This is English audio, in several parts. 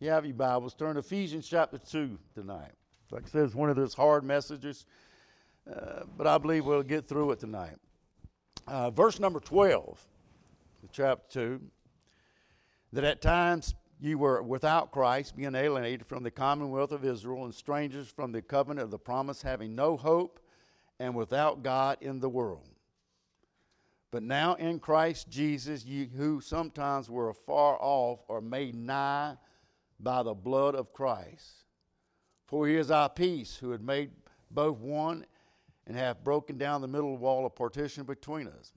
you have your Bibles, turn to Ephesians chapter 2 tonight. Like I said, it's one of those hard messages, uh, but I believe we'll get through it tonight. Uh, verse number 12, chapter 2, that at times you were without Christ, being alienated from the commonwealth of Israel and strangers from the covenant of the promise, having no hope and without God in the world. But now in Christ Jesus, you who sometimes were afar off are made nigh by the blood of Christ. For he is our peace, who had made both one and hath broken down the middle wall of partition between us,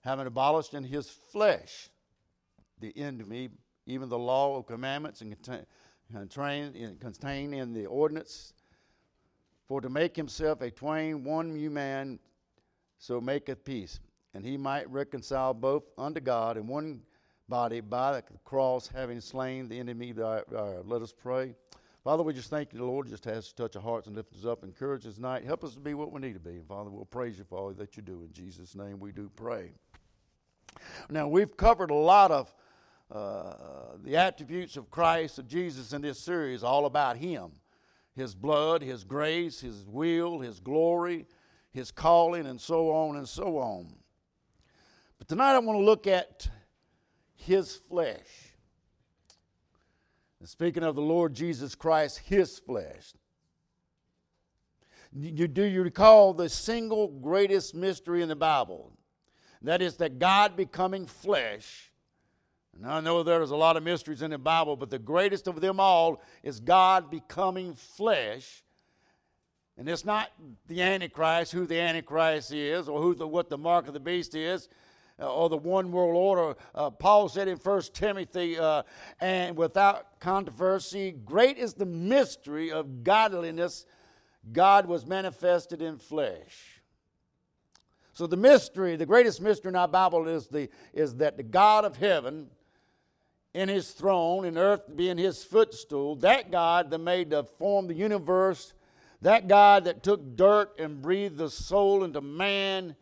having abolished in his flesh the enemy, even the law of commandments and contained contain in the ordinance, for to make himself a twain one new man, so maketh peace, and he might reconcile both unto God in one body by the cross, having slain the enemy. Uh, let us pray. Father, we just thank you, Lord, just has to touch our hearts and lift us up, encourage us tonight. Help us to be what we need to be. And Father, we'll praise you all that you do. In Jesus' name we do pray. Now, we've covered a lot of uh, the attributes of Christ, of Jesus in this series, all about Him His blood, His grace, His will, His glory, His calling, and so on and so on. But tonight I want to look at his flesh. And speaking of the Lord Jesus Christ, his flesh. You, do you recall the single greatest mystery in the Bible? That is that God becoming flesh. And I know there's a lot of mysteries in the Bible, but the greatest of them all is God becoming flesh. And it's not the Antichrist, who the Antichrist is, or who the, what the mark of the beast is. Uh, or the one world order. Uh, Paul said in 1 Timothy, uh, and without controversy, great is the mystery of godliness. God was manifested in flesh. So the mystery, the greatest mystery in our Bible is, the, is that the God of heaven, in his throne, and earth being his footstool, that God that made to form the universe, that God that took dirt and breathed the soul into man,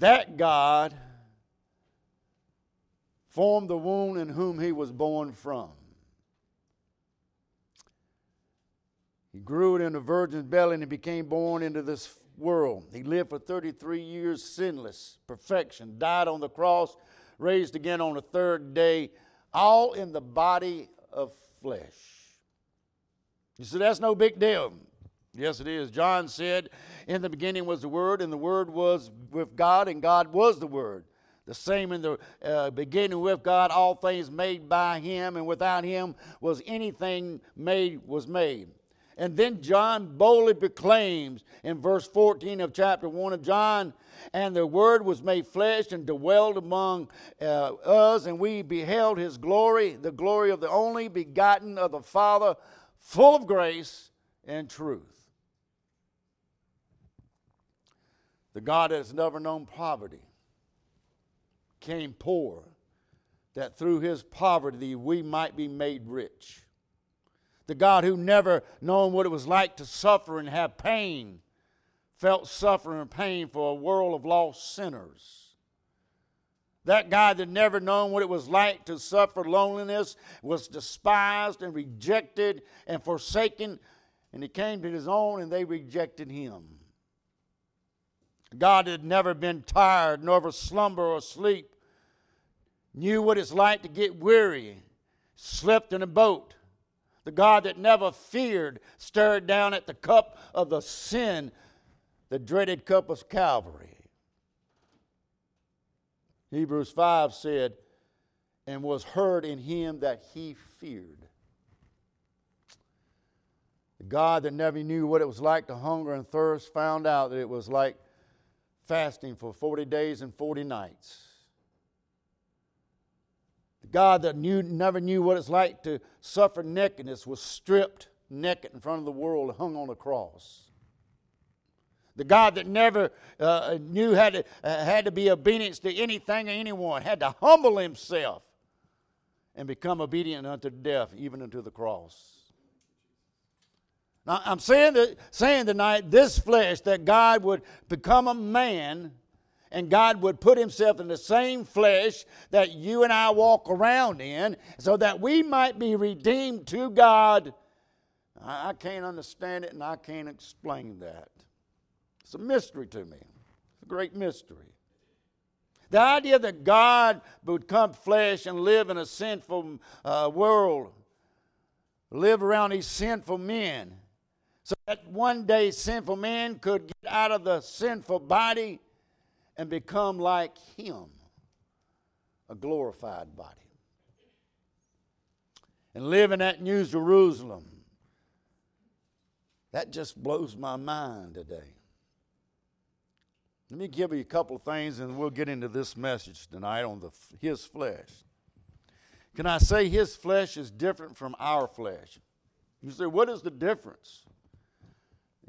that God formed the womb in whom he was born from. He grew it in a virgin's belly and he became born into this world. He lived for 33 years sinless, perfection, died on the cross, raised again on the third day, all in the body of flesh. You see, that's no big deal. Yes, it is. John said, In the beginning was the Word, and the Word was with God, and God was the Word. The same in the uh, beginning with God, all things made by Him, and without Him was anything made was made. And then John boldly proclaims in verse 14 of chapter 1 of John, and the Word was made flesh and dwelled among uh, us, and we beheld His glory, the glory of the only begotten of the Father, full of grace and truth. The God that has never known poverty came poor, that through his poverty we might be made rich. The God who never known what it was like to suffer and have pain felt suffering and pain for a world of lost sinners. That God that never known what it was like to suffer loneliness was despised and rejected and forsaken, and he came to his own and they rejected him. God had never been tired, nor ever slumber or sleep, knew what it's like to get weary, slept in a boat. The God that never feared stared down at the cup of the sin, the dreaded cup of Calvary. Hebrews 5 said, and was heard in him that he feared. The God that never knew what it was like to hunger and thirst found out that it was like fasting for 40 days and 40 nights. The God that knew, never knew what it's like to suffer nakedness was stripped naked in front of the world, and hung on a cross. The God that never uh, knew had to, uh, had to be obedient to anything or anyone, had to humble himself and become obedient unto death, even unto the cross. I'm saying, that, saying tonight, this flesh, that God would become a man and God would put Himself in the same flesh that you and I walk around in so that we might be redeemed to God. I, I can't understand it and I can't explain that. It's a mystery to me, it's a great mystery. The idea that God would come flesh and live in a sinful uh, world, live around these sinful men, so that one day sinful men could get out of the sinful body and become like Him, a glorified body. And live in that New Jerusalem. That just blows my mind today. Let me give you a couple of things and we'll get into this message tonight on the, his flesh. Can I say his flesh is different from our flesh? You say, what is the difference?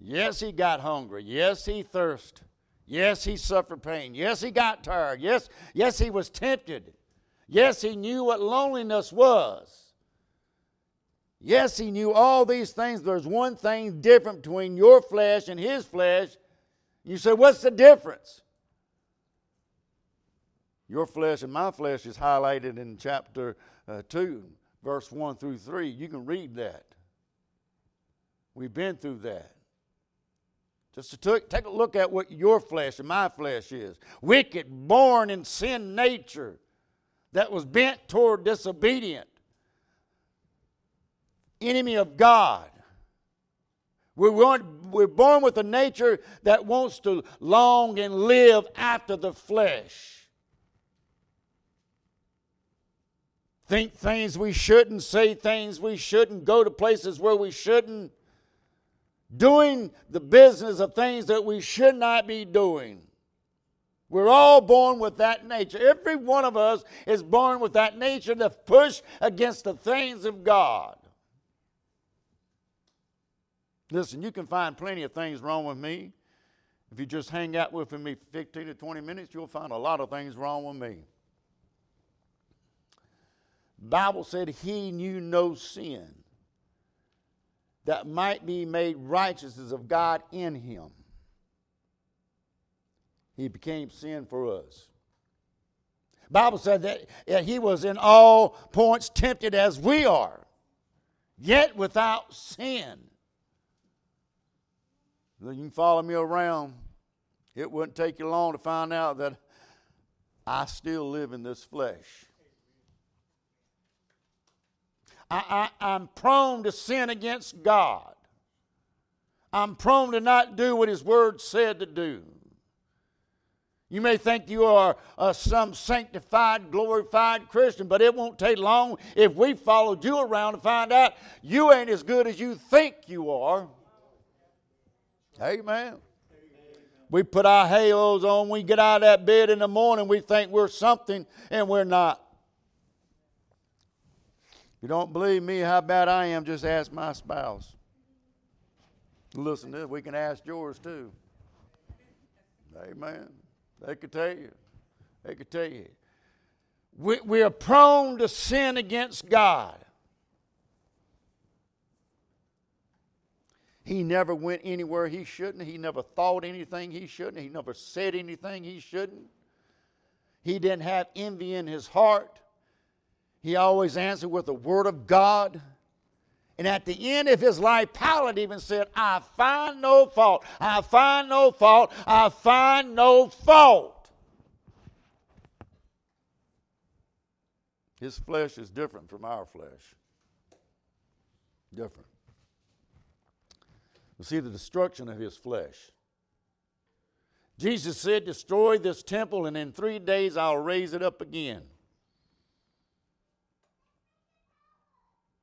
Yes, he got hungry. Yes, he thirsted. Yes, he suffered pain. Yes, he got tired. Yes, yes, he was tempted. Yes, he knew what loneliness was. Yes, he knew all these things. There's one thing different between your flesh and his flesh, you say, What's the difference? Your flesh and my flesh is highlighted in chapter uh, 2, verse 1 through 3. You can read that. We've been through that. Just to take a look at what your flesh and my flesh is. Wicked, born in sin nature that was bent toward disobedient. Enemy of God. We're, we're born with a nature that wants to long and live after the flesh. Think things we shouldn't, say things we shouldn't, go to places where we shouldn't, doing the business of things that we should not be doing. We're all born with that nature. Every one of us is born with that nature to push against the things of God. Listen, you can find plenty of things wrong with me. If you just hang out with me 15 to 20 minutes, you'll find a lot of things wrong with me. Bible said he knew no sin that might be made righteousness of God in him. He became sin for us. Bible said that he was in all points tempted as we are, yet without sin. You can follow me around. It wouldn't take you long to find out that I still live in this flesh. I, I, I'm prone to sin against God. I'm prone to not do what His Word said to do. You may think you are uh, some sanctified, glorified Christian, but it won't take long if we followed you around to find out you ain't as good as you think you are. Amen. We put our halos on, we get out of that bed in the morning, we think we're something, and we're not. You don't believe me how bad I am, just ask my spouse. Listen to this, we can ask yours too. Amen. They could tell you. They could tell you. We, we are prone to sin against God. He never went anywhere he shouldn't. He never thought anything he shouldn't. He never said anything he shouldn't. He didn't have envy in his heart. He always answered with the word of God. And at the end of his life, Pilate even said, I find no fault. I find no fault. I find no fault. His flesh is different from our flesh. Different You see the destruction of his flesh. Jesus said, Destroy this temple, and in three days I'll raise it up again.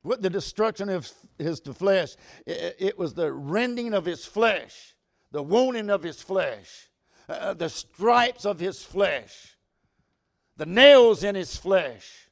What the destruction of his flesh, it, was the rending of his flesh, the wounding of his flesh, uh, the stripes of his flesh, the nails in his flesh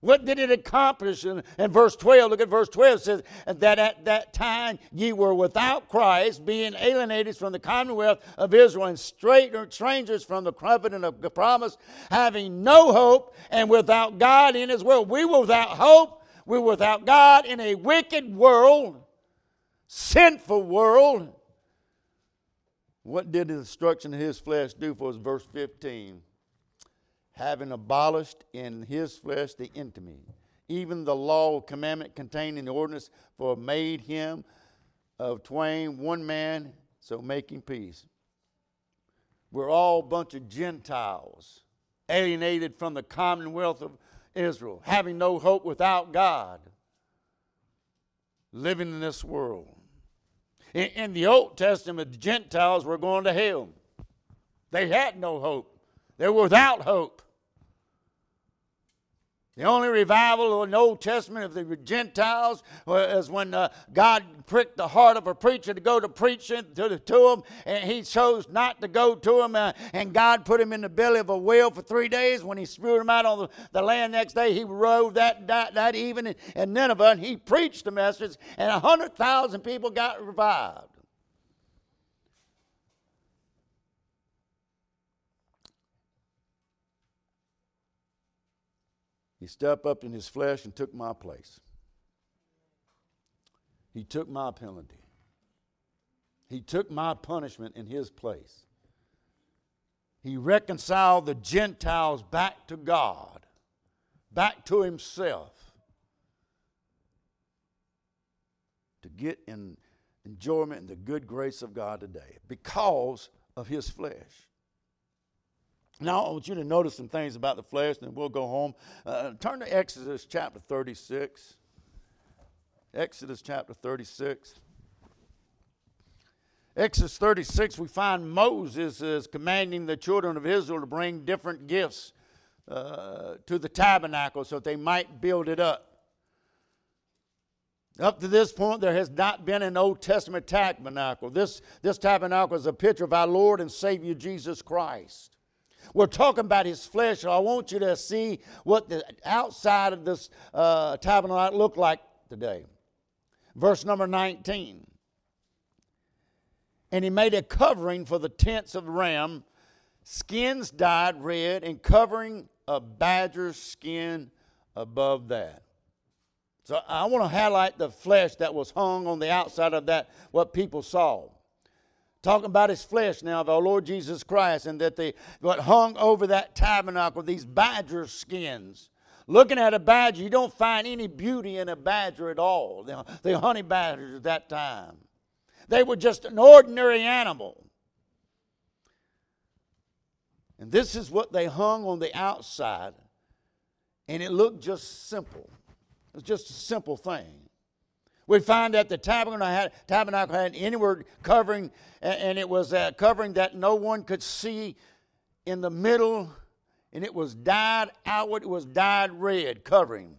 what did it accomplish? In verse 12, look at verse 12, says that at that time ye were without Christ, being alienated from the commonwealth of Israel and strangers from the covenant of the promise, having no hope and without God in his world. We were without hope, were without God in a wicked world, sinful world. What did the destruction of his flesh do for us? Verse 15. Having abolished in his flesh the enmity, even the law of commandment contained in the ordinance, for made him of twain one man, so making peace. We're all a bunch of Gentiles, alienated from the commonwealth of Israel, having no hope without God, living in this world. In, in the Old Testament, the Gentiles were going to hell. They had no hope, they were without hope. The only revival in the Old Testament of the Gentiles was when uh, God pricked the heart of a preacher to go to preach to, to them, and he chose not to go to him, uh, and God put him in the belly of a whale for three days. When he spewed him out on the, the land next day, he rode that, that, that evening in Nineveh, and he preached the message, and 100,000 people got revived. He stepped up in his flesh and took my place. He took my penalty. He took my punishment in his place. He reconciled the Gentiles back to God, back to himself, to get in enjoyment in the good grace of God today because of his flesh. Now, I want you to notice some things about the flesh, and we'll go home. Uh, turn to Exodus chapter 36. Exodus chapter 36. Exodus 36, we find Moses is commanding the children of Israel to bring different gifts uh, to the tabernacle so that they might build it up. Up to this point, there has not been an Old Testament tabernacle. This, this tabernacle is a picture of our Lord and Savior Jesus Christ. We're talking about his flesh, so I want you to see what the outside of this uh, tabernacle looked like today. Verse number 19. And he made a covering for the tents of ram, skins dyed red, and covering a badger's skin above that. So I want to highlight the flesh that was hung on the outside of that, what people saw talking about his flesh now of our Lord Jesus Christ, and that they what hung over that tabernacle, these badger skins. Looking at a badger, you don't find any beauty in a badger at all. The, the honey badgers at that time. They were just an ordinary animal. And this is what they hung on the outside, and it looked just simple. It was just a simple thing. We find that the tabernacle had, tabernacle had an inward covering, and it was a covering that no one could see in the middle, and it was dyed outward, it was dyed red covering.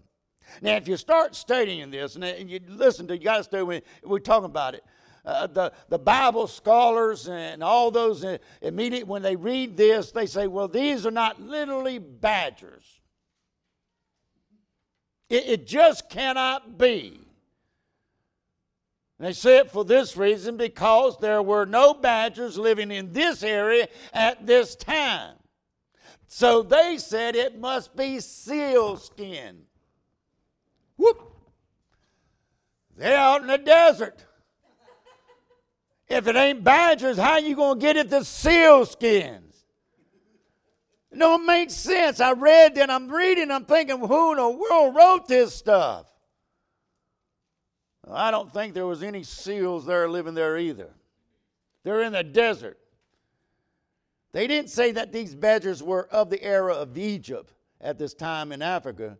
Now, if you start studying this, and you listen to, you got to study when we're talking about it. Uh, the, the Bible scholars and all those uh, immediate when they read this, they say, well, these are not literally badgers. It, it just cannot be. They say it for this reason because there were no badgers living in this area at this time. So they said it must be seal skin. Whoop! They're out in the desert. If it ain't badgers, how you to get it to seal skins? No, it don't sense. I read that, I'm reading, I'm thinking, who in the world wrote this stuff? I don't think there was any seals there living there either. They're in the desert. They didn't say that these badgers were of the era of Egypt at this time in Africa.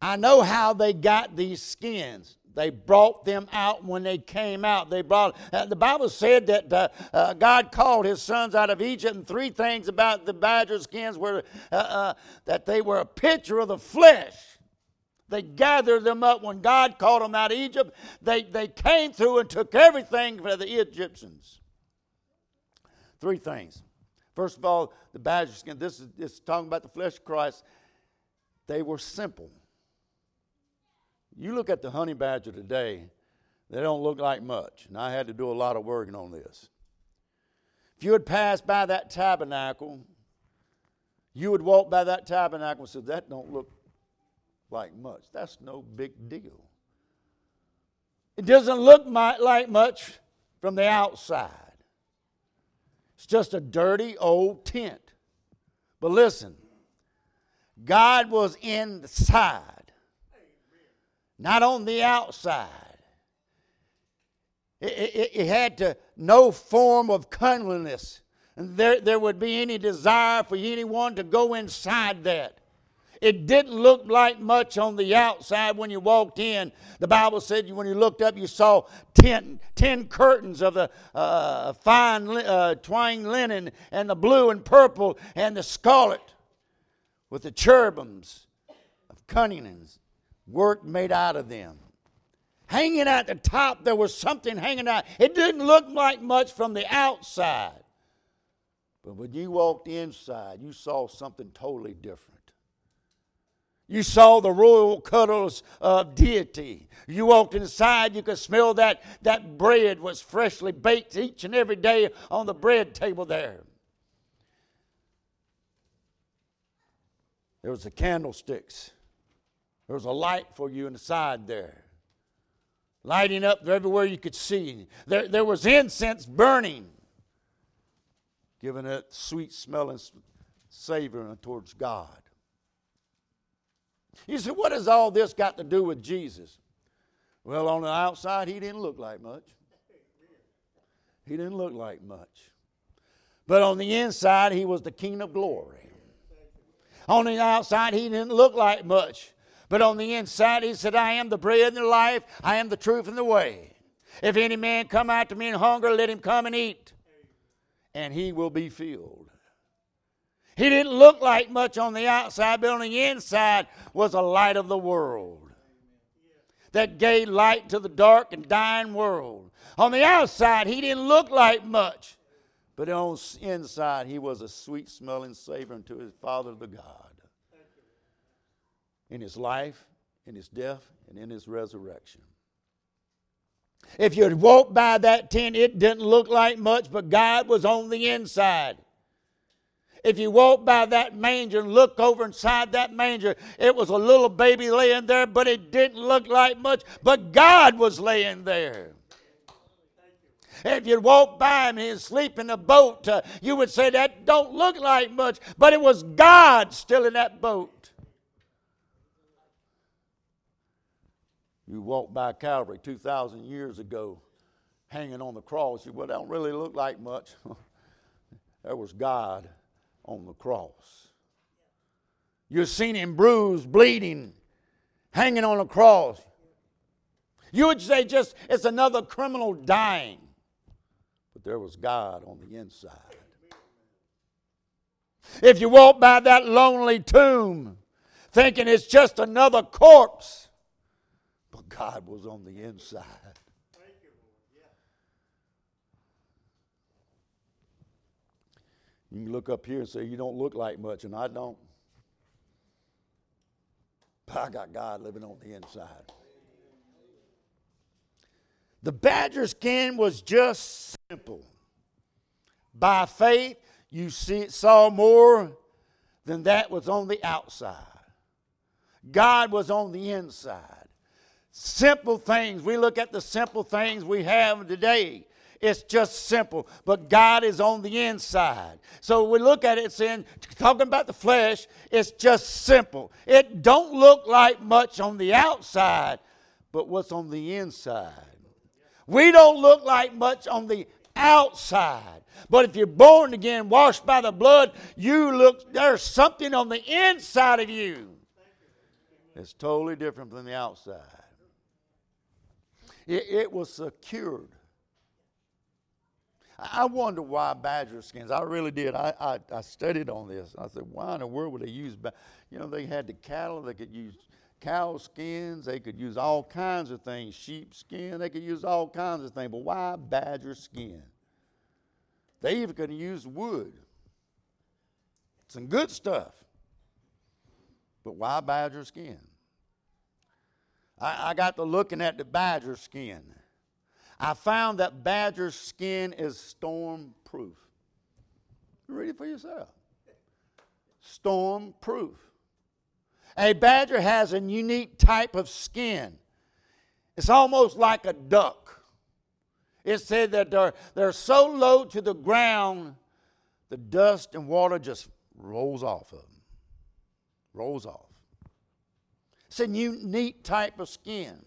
I know how they got these skins. They brought them out when they came out. They brought. Uh, the Bible said that uh, uh, God called His sons out of Egypt, and three things about the badger skins were uh, uh, that they were a picture of the flesh. They gathered them up when God called them out of Egypt. They, they came through and took everything for the Egyptians. Three things. First of all, the badger skin. This is, this is talking about the flesh of Christ. They were simple. You look at the honey badger today, they don't look like much. And I had to do a lot of working on this. If you had passed by that tabernacle, you would walk by that tabernacle and say, That don't look like much. That's no big deal. It doesn't look like much from the outside. It's just a dirty old tent. But listen, God was inside, not on the outside. It, it, it, had to no form of cleanliness. And there, there would be any desire for anyone to go inside that. It didn't look like much on the outside when you walked in. The Bible said when you looked up, you saw ten, ten curtains of the uh, fine uh, twined linen and the blue and purple and the scarlet with the cherubims of cunning's work made out of them. Hanging at the top, there was something hanging out. It didn't look like much from the outside. But when you walked inside, you saw something totally different. You saw the royal cuddles of deity. You walked inside, you could smell that that bread was freshly baked each and every day on the bread table there. There was the candlesticks. There was a light for you inside there, lighting up everywhere you could see. There, there was incense burning, giving it sweet smelling savor towards God. You say, what has all this got to do with Jesus? Well, on the outside, he didn't look like much. He didn't look like much. But on the inside, he was the King of glory. On the outside, he didn't look like much. But on the inside, he said, I am the bread and the life, I am the truth and the way. If any man come after me in hunger, let him come and eat, and he will be filled. He didn't look like much on the outside, but on the inside was a light of the world that gave light to the dark and dying world. On the outside, he didn't look like much, but on the inside, he was a sweet smelling savor unto his Father the God. In his life, in his death, and in his resurrection. If you walked by that tent, it didn't look like much, but God was on the inside. If you walk by that manger and look over inside that manger, it was a little baby laying there, but it didn't look like much, but God was laying there. If you walk by him and he's asleep in a boat, uh, you would say that don't look like much, but it was God still in that boat. You walk by Calvary 2,000 years ago, hanging on the cross. You well, that don't really look like much. there was God on the cross. You've seen him bruised, bleeding, hanging on a cross. You would say just it's another criminal dying. But there was God on the inside. If you walk by that lonely tomb thinking it's just another corpse, but God was on the inside. You can look up here and say, You don't look like much, and I don't. But I got God living on the inside. The badger skin was just simple. By faith, you see, saw more than that was on the outside. God was on the inside. Simple things. We look at the simple things we have today. It's just simple. But God is on the inside. So we look at it saying, talking about the flesh, it's just simple. It don't look like much on the outside, but what's on the inside. We don't look like much on the outside. But if you're born again, washed by the blood, you look there's something on the inside of you. It's totally different from the outside. It, it was secured I wonder why badger skins. I really did. I, I, I, studied on this. I said, why in the world would they use, badger? you know, they had the cattle, they could use cow skins, they could use all kinds of things, sheep skin, they could use all kinds of things, but why badger skin? They even could use wood. Some good stuff. But why badger skin? I, I got to looking at the badger skin. I found that badger skin is storm proof. Read it for yourself. Storm proof. A badger has a unique type of skin. It's almost like a duck. It said that they're, they're so low to the ground the dust and water just rolls off of them. Rolls off. It's a unique type of skin.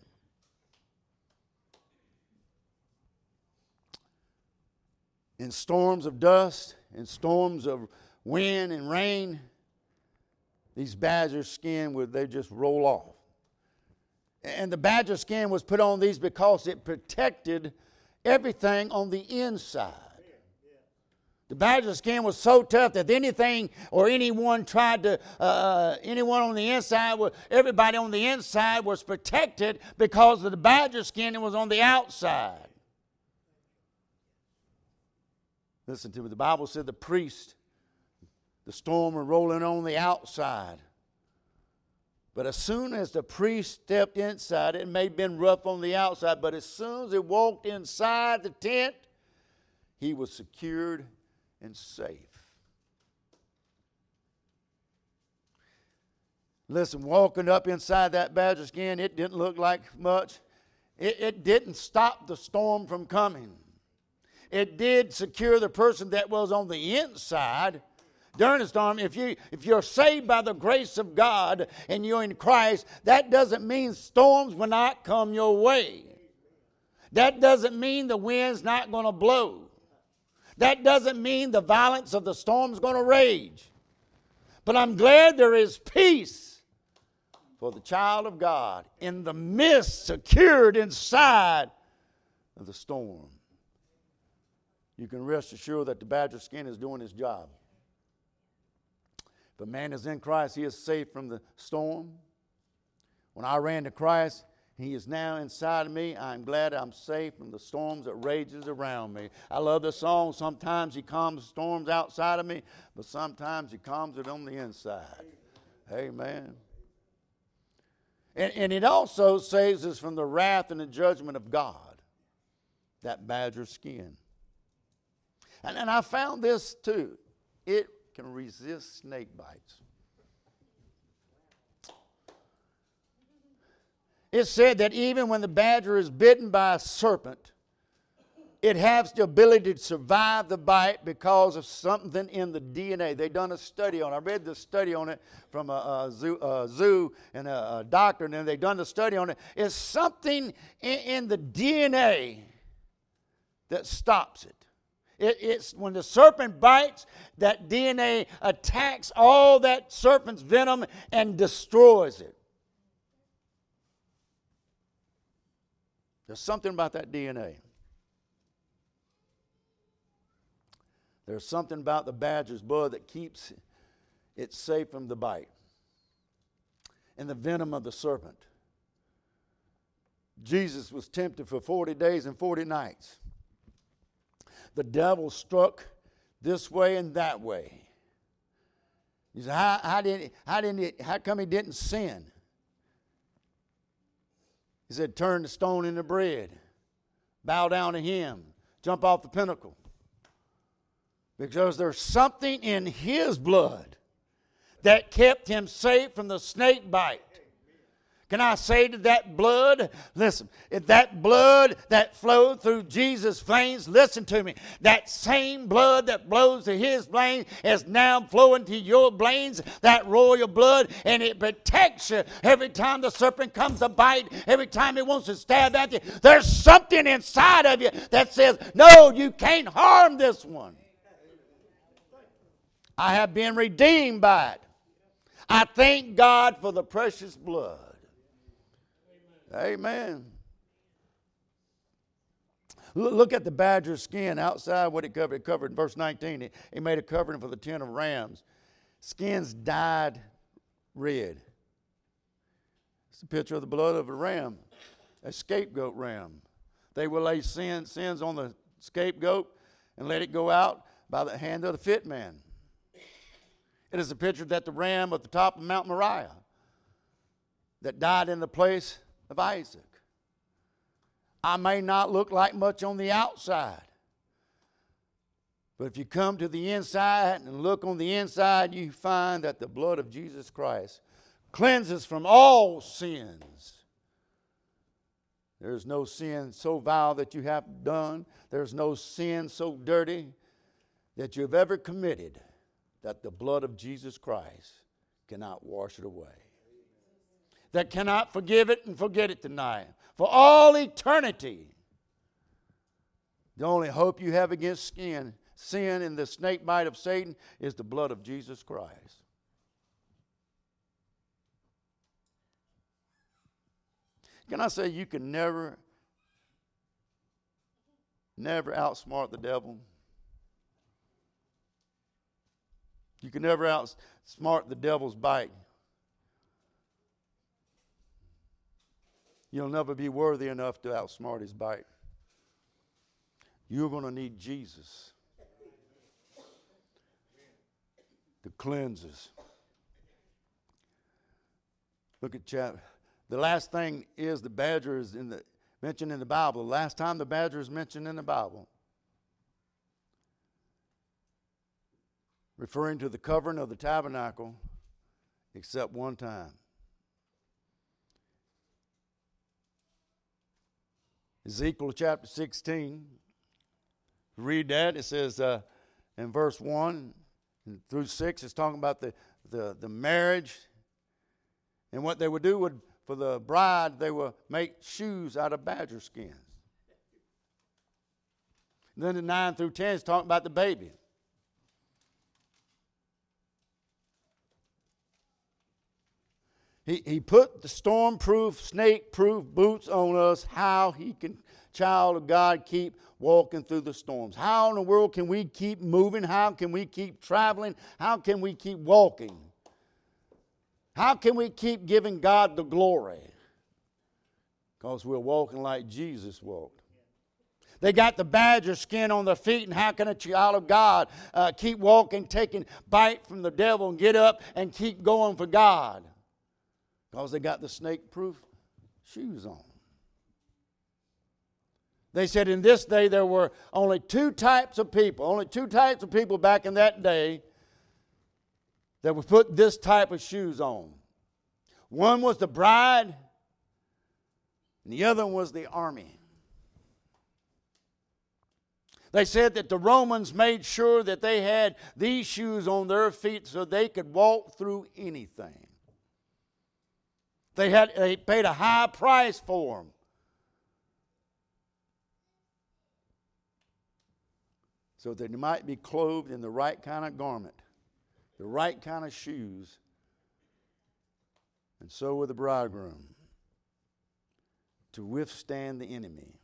In storms of dust, in storms of wind and rain, these badger skin would they just roll off. And the badger skin was put on these because it protected everything on the inside. The badger skin was so tough that anything or anyone tried to, uh, uh anyone on the inside, everybody on the inside was protected because of the badger skin that was on the outside. Listen to me. The Bible said the priest, the storm were rolling on the outside. But as soon as the priest stepped inside, it may have been rough on the outside, but as soon as he walked inside the tent, he was secured and safe. Listen, walking up inside that badger skin, it didn't look like much. It, it didn't stop the storm from coming. It did secure the person that was on the inside during the storm. If, you, if you're saved by the grace of God and you're in Christ, that doesn't mean storms will not come your way. That doesn't mean the wind's not going to blow. That doesn't mean the violence of the storm's going to rage. But I'm glad there is peace for the child of God in the midst, secured inside of the storm. You can rest assured that the badger skin is doing his job. If a man is in Christ, he is safe from the storm. When I ran to Christ, he is now inside of me. I'm glad I'm safe from the storms that rages around me. I love the song. Sometimes he calms storms outside of me, but sometimes he calms it on the inside. Amen. And, and it also saves us from the wrath and the judgment of God, that badger skin. And, and I found this too. It can resist snake bites. it said that even when the badger is bitten by a serpent, it has the ability to survive the bite because of something in the DNA. They've done a study on it. I read the study on it from a, a, zoo, a zoo, and a, a, doctor, and then they've done the study on it. It's something in, in the DNA that stops it. It. It's when the serpent bites, that DNA attacks all that serpent's venom and destroys it. There's something about that DNA. There's something about the badger's blood that keeps it safe from the bite and the venom of the serpent. Jesus was tempted for 40 days and 40 nights. The devil struck this way and that way. He said, How, how, did, how, did he, how come he didn't sin? He said, Turn the stone into bread, bow down to him, jump off the pinnacle. Because there's something in his blood that kept him safe from the snake bite. Can I say to that blood, listen, if that blood that flowed through Jesus' veins, listen to me, that same blood that flows to his veins is now flowing to your veins, that royal blood, and it protects you every time the serpent comes to bite, every time it wants to stab at you. There's something inside of you that says, no, you can't harm this one. I have been redeemed by it. I thank God for the precious blood. Amen. Look at the badger skin outside what it covered. It covered, in verse 19, he made a covering for the tent of rams. Skins dyed red. It's a picture of the blood of a ram, a scapegoat ram. They will lay sin, sins on the scapegoat and let it go out by the hand of the fit man. It is a picture that the ram at the top of Mount Moriah that died in the place of Isaac. I may not look like much on the outside, but if you come to the inside and look on the inside, you find that the blood of Jesus Christ cleanses from all sins. There's no sin so vile that you have done. There's no sin so dirty that you've ever committed that the blood of Jesus Christ cannot wash it away. That cannot forgive it and forget it tonight. For all eternity. The only hope you have against skin, sin and the snake bite of Satan is the blood of Jesus Christ. Can I say you can never, never outsmart the devil? You can never outsmart the devil's bite. You'll never be worthy enough to outsmart his bite. You're going to need Jesus to cleanse us. Look at chapter. The last thing is the badger is in the, mentioned in the Bible. The last time the badger is mentioned in the Bible referring to the covering of the tabernacle, except one time. Ezekiel chapter 16. Read that. It says uh, in verse 1 through 6, it's talking about the, the, the marriage. And what they would do would, for the bride, they would make shoes out of badger skins. Then the 9 through 10 is talking about the baby. He, he put the storm proof, snake proof boots on us. How he can, child of God, keep walking through the storms. How in the world can we keep moving? How can we keep traveling? How can we keep walking? How can we keep giving God the glory? Because we're walking like Jesus walked. They got the badger skin on their feet, and how can a child of God uh, keep walking, taking bite from the devil, and get up and keep going for God? Because they got the snake proof shoes on. They said in this day there were only two types of people, only two types of people back in that day that would put this type of shoes on. One was the bride, and the other was the army. They said that the Romans made sure that they had these shoes on their feet so they could walk through anything. They, had, they paid a high price for them. So that they might be clothed in the right kind of garment, the right kind of shoes, and so with the bridegroom to withstand the enemy.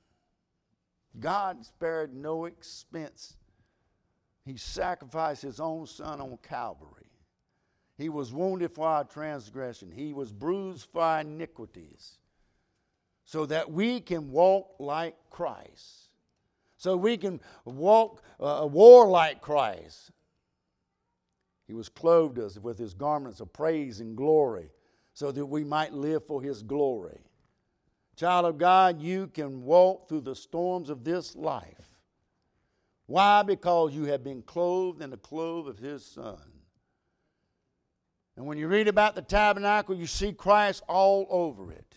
God spared no expense. He sacrificed his own son on Calvary. He was wounded for our transgression, He was bruised for our iniquities, so that we can walk like Christ, so we can walk uh, war like Christ. He was clothed us with His garments of praise and glory, so that we might live for His glory. Child of God, you can walk through the storms of this life. Why? Because you have been clothed in the clothes of His Son. And when you read about the tabernacle, you see Christ all over it.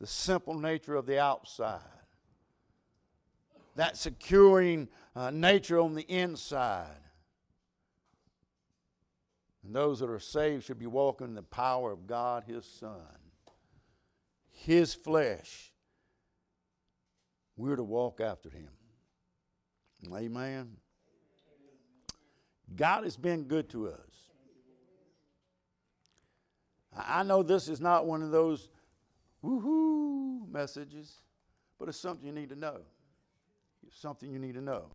The simple nature of the outside, that securing uh, nature on the inside. And those that are saved should be walking in the power of God, His Son, His flesh. We're to walk after Him. Amen. God has been good to us. I know this is not one of those woohoo messages, but it's something you need to know. It's something you need to know.